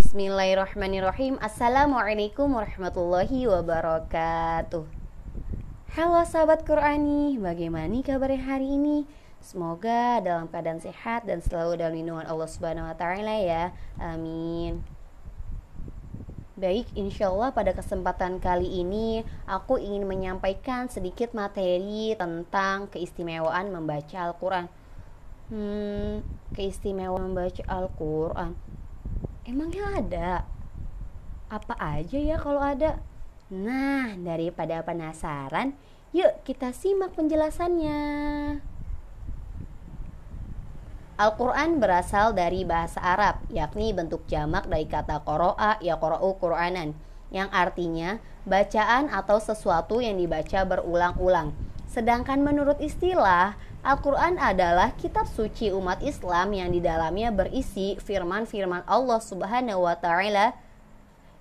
Bismillahirrahmanirrahim Assalamualaikum warahmatullahi wabarakatuh Halo sahabat Qurani Bagaimana kabar hari ini? Semoga dalam keadaan sehat dan selalu dalam lindungan Allah Subhanahu wa taala ya. Amin. Baik, insya Allah pada kesempatan kali ini aku ingin menyampaikan sedikit materi tentang keistimewaan membaca Al-Quran. Hmm, keistimewaan membaca Al-Quran Emangnya ada? Apa aja ya kalau ada? Nah, daripada penasaran, yuk kita simak penjelasannya. Al-Quran berasal dari bahasa Arab, yakni bentuk jamak dari kata koro'a ya kora'u Qur'anan, yang artinya bacaan atau sesuatu yang dibaca berulang-ulang. Sedangkan menurut istilah, Al-Quran adalah kitab suci umat Islam yang di dalamnya berisi firman-firman Allah Subhanahu wa Ta'ala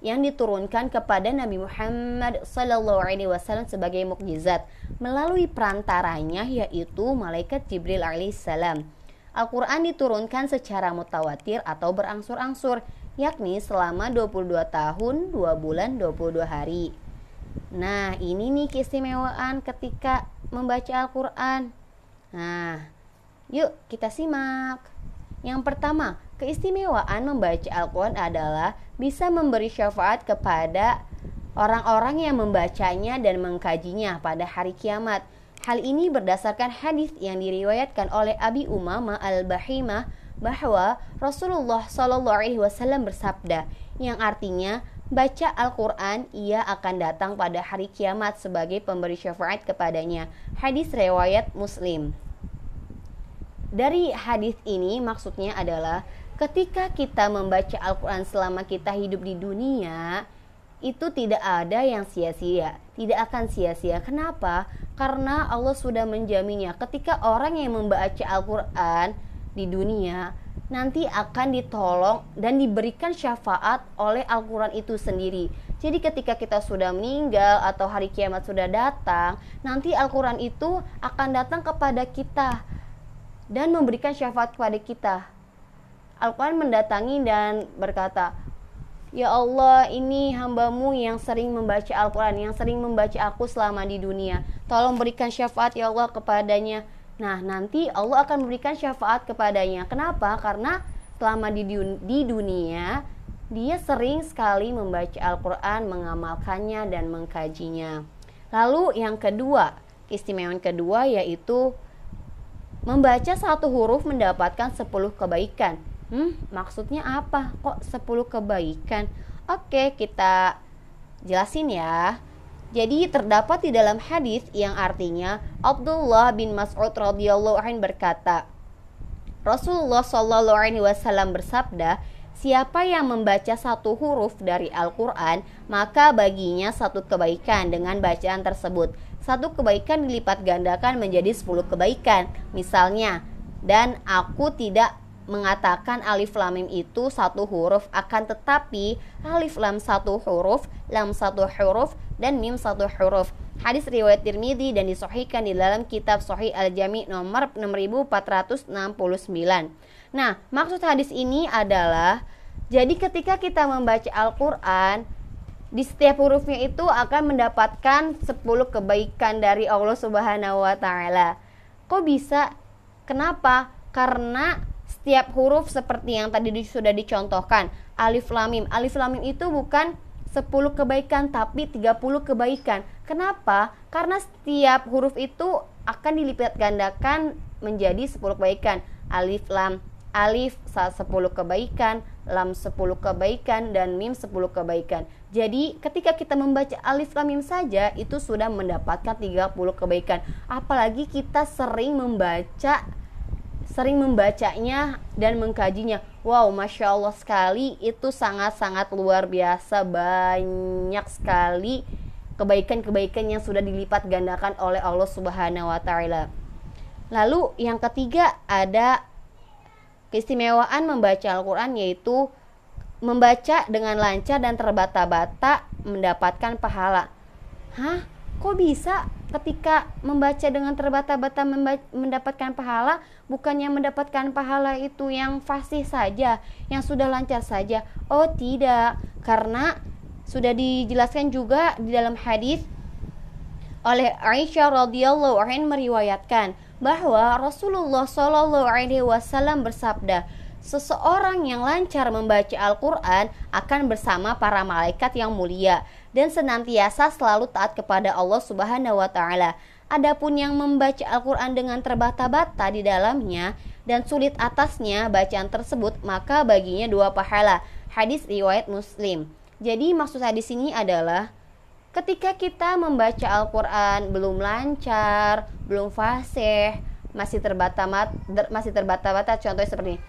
yang diturunkan kepada Nabi Muhammad Sallallahu Alaihi Wasallam sebagai mukjizat melalui perantaranya yaitu malaikat Jibril alaihissalam. Al-Quran diturunkan secara mutawatir atau berangsur-angsur, yakni selama 22 tahun, 2 bulan, 22 hari. Nah, ini nih keistimewaan ketika membaca Al-Quran. Nah, yuk kita simak. Yang pertama, keistimewaan membaca Al-Quran adalah bisa memberi syafaat kepada orang-orang yang membacanya dan mengkajinya pada hari kiamat. Hal ini berdasarkan hadis yang diriwayatkan oleh Abi Umama Al-Bahimah bahwa Rasulullah Wasallam bersabda, yang artinya baca Al-Quran, ia akan datang pada hari kiamat sebagai pemberi syafaat kepadanya. Hadis riwayat Muslim. Dari hadis ini maksudnya adalah ketika kita membaca Al-Quran selama kita hidup di dunia, itu tidak ada yang sia-sia, tidak akan sia-sia. Kenapa? Karena Allah sudah menjaminnya. Ketika orang yang membaca Al-Quran di dunia, nanti akan ditolong dan diberikan syafaat oleh Al-Quran itu sendiri. Jadi ketika kita sudah meninggal atau hari kiamat sudah datang, nanti Al-Quran itu akan datang kepada kita dan memberikan syafaat kepada kita. Al-Quran mendatangi dan berkata, Ya Allah, ini hambamu yang sering membaca Al-Quran, yang sering membaca aku selama di dunia. Tolong berikan syafaat ya Allah kepadanya Nah, nanti Allah akan memberikan syafaat kepadanya. Kenapa? Karena selama di, dunia dia sering sekali membaca Al-Quran, mengamalkannya, dan mengkajinya. Lalu yang kedua, keistimewaan kedua yaitu membaca satu huruf mendapatkan 10 kebaikan. Hmm, maksudnya apa? Kok 10 kebaikan? Oke, kita jelasin ya. Jadi terdapat di dalam hadis yang artinya Abdullah bin Mas'ud radhiyallahu anhu berkata, Rasulullah shallallahu alaihi wasallam bersabda, Siapa yang membaca satu huruf dari Al-Quran, maka baginya satu kebaikan dengan bacaan tersebut. Satu kebaikan dilipat gandakan menjadi sepuluh kebaikan. Misalnya, dan aku tidak mengatakan alif lam mim itu satu huruf akan tetapi alif lam satu huruf, lam satu huruf dan mim satu huruf. Hadis riwayat Tirmidzi dan disahihkan di dalam kitab Sahih Al-Jami nomor 6469. Nah, maksud hadis ini adalah jadi ketika kita membaca Al-Qur'an di setiap hurufnya itu akan mendapatkan 10 kebaikan dari Allah Subhanahu wa taala. Kok bisa? Kenapa? Karena setiap huruf seperti yang tadi sudah dicontohkan. Alif lamim. Alif lamim itu bukan 10 kebaikan tapi 30 kebaikan. Kenapa? Karena setiap huruf itu akan dilipat gandakan menjadi 10 kebaikan. Alif lam. Alif 10 kebaikan lam 10 kebaikan dan mim 10 kebaikan. Jadi ketika kita membaca alif lam mim saja itu sudah mendapatkan 30 kebaikan. Apalagi kita sering membaca sering membacanya dan mengkajinya. Wow, masya Allah sekali, itu sangat-sangat luar biasa, banyak sekali kebaikan-kebaikan yang sudah dilipat gandakan oleh Allah Subhanahu wa Ta'ala. Lalu, yang ketiga, ada keistimewaan membaca Al-Quran, yaitu membaca dengan lancar dan terbata-bata mendapatkan pahala. Hah? Kok bisa? Ketika membaca dengan terbata-bata mendapatkan pahala bukannya mendapatkan pahala itu yang fasih saja yang sudah lancar saja. Oh tidak. Karena sudah dijelaskan juga di dalam hadis oleh Aisyah radhiyallahu anha meriwayatkan bahwa Rasulullah Shallallahu alaihi wasallam bersabda Seseorang yang lancar membaca Al-Quran akan bersama para malaikat yang mulia dan senantiasa selalu taat kepada Allah Subhanahu wa Ta'ala. Adapun yang membaca Al-Quran dengan terbata-bata di dalamnya dan sulit atasnya bacaan tersebut, maka baginya dua pahala. Hadis riwayat Muslim. Jadi maksud hadis ini adalah ketika kita membaca Al-Quran belum lancar, belum fasih, masih terbata-bata, masih terbata-bata contohnya seperti ini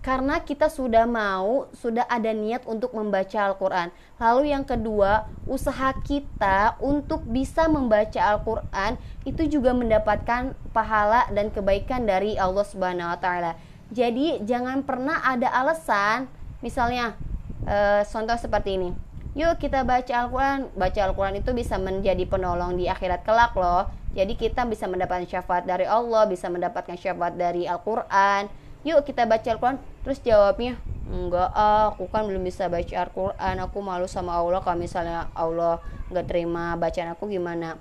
karena kita sudah mau, sudah ada niat untuk membaca Al-Quran. Lalu yang kedua, usaha kita untuk bisa membaca Al-Quran itu juga mendapatkan pahala dan kebaikan dari Allah Subhanahu Wa Taala. Jadi jangan pernah ada alasan, misalnya e, contoh seperti ini. Yuk kita baca Al-Quran. Baca Al-Quran itu bisa menjadi penolong di akhirat kelak loh. Jadi kita bisa mendapatkan syafaat dari Allah, bisa mendapatkan syafaat dari Al-Quran yuk kita baca Al-Quran terus jawabnya enggak ah, aku kan belum bisa baca Al-Quran aku malu sama Allah kalau misalnya Allah nggak terima bacaan aku gimana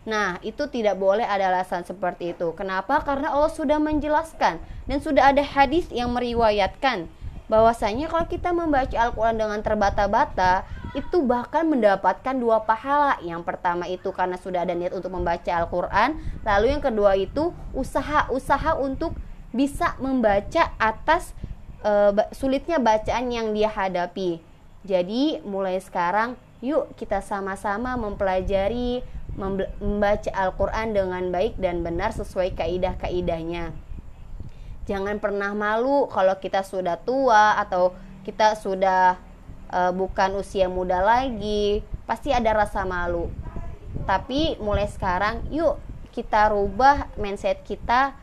Nah, itu tidak boleh ada alasan seperti itu. Kenapa? Karena Allah sudah menjelaskan dan sudah ada hadis yang meriwayatkan bahwasanya kalau kita membaca Al-Quran dengan terbata-bata, itu bahkan mendapatkan dua pahala. Yang pertama itu karena sudah ada niat untuk membaca Al-Quran, lalu yang kedua itu usaha-usaha untuk bisa membaca atas uh, sulitnya bacaan yang dia hadapi. Jadi mulai sekarang yuk kita sama-sama mempelajari membaca Al-Quran dengan baik dan benar sesuai kaidah-kaidahnya. Jangan pernah malu kalau kita sudah tua atau kita sudah uh, bukan usia muda lagi, pasti ada rasa malu. Tapi mulai sekarang yuk kita rubah mindset kita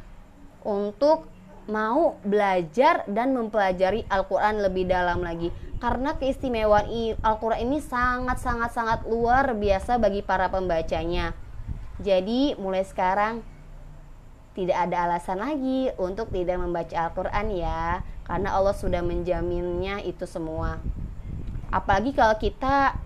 untuk mau belajar dan mempelajari Al-Quran lebih dalam lagi. Karena keistimewaan Al-Quran ini sangat-sangat-sangat luar biasa bagi para pembacanya. Jadi mulai sekarang tidak ada alasan lagi untuk tidak membaca Al-Quran ya. Karena Allah sudah menjaminnya itu semua. Apalagi kalau kita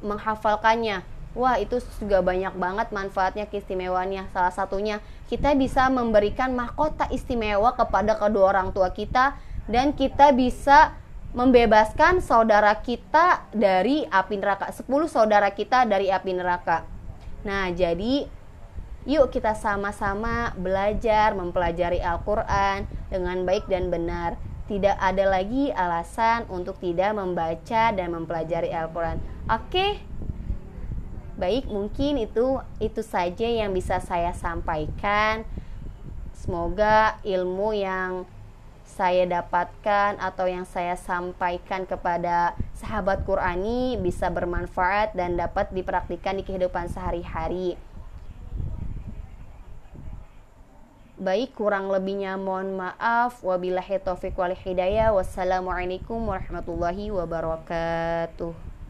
menghafalkannya. Wah itu juga banyak banget manfaatnya keistimewaannya. Salah satunya kita bisa memberikan mahkota istimewa kepada kedua orang tua kita Dan kita bisa membebaskan saudara kita dari api neraka 10 saudara kita dari api neraka. Nah jadi yuk kita sama-sama belajar mempelajari Al-Quran dengan baik dan benar. Tidak ada lagi alasan untuk tidak membaca dan mempelajari Al-Quran. Oke, Baik, mungkin itu itu saja yang bisa saya sampaikan. Semoga ilmu yang saya dapatkan atau yang saya sampaikan kepada sahabat Qurani bisa bermanfaat dan dapat dipraktikkan di kehidupan sehari-hari. Baik, kurang lebihnya mohon maaf. Wabillahi taufiq wal hidayah. Wassalamualaikum warahmatullahi wabarakatuh.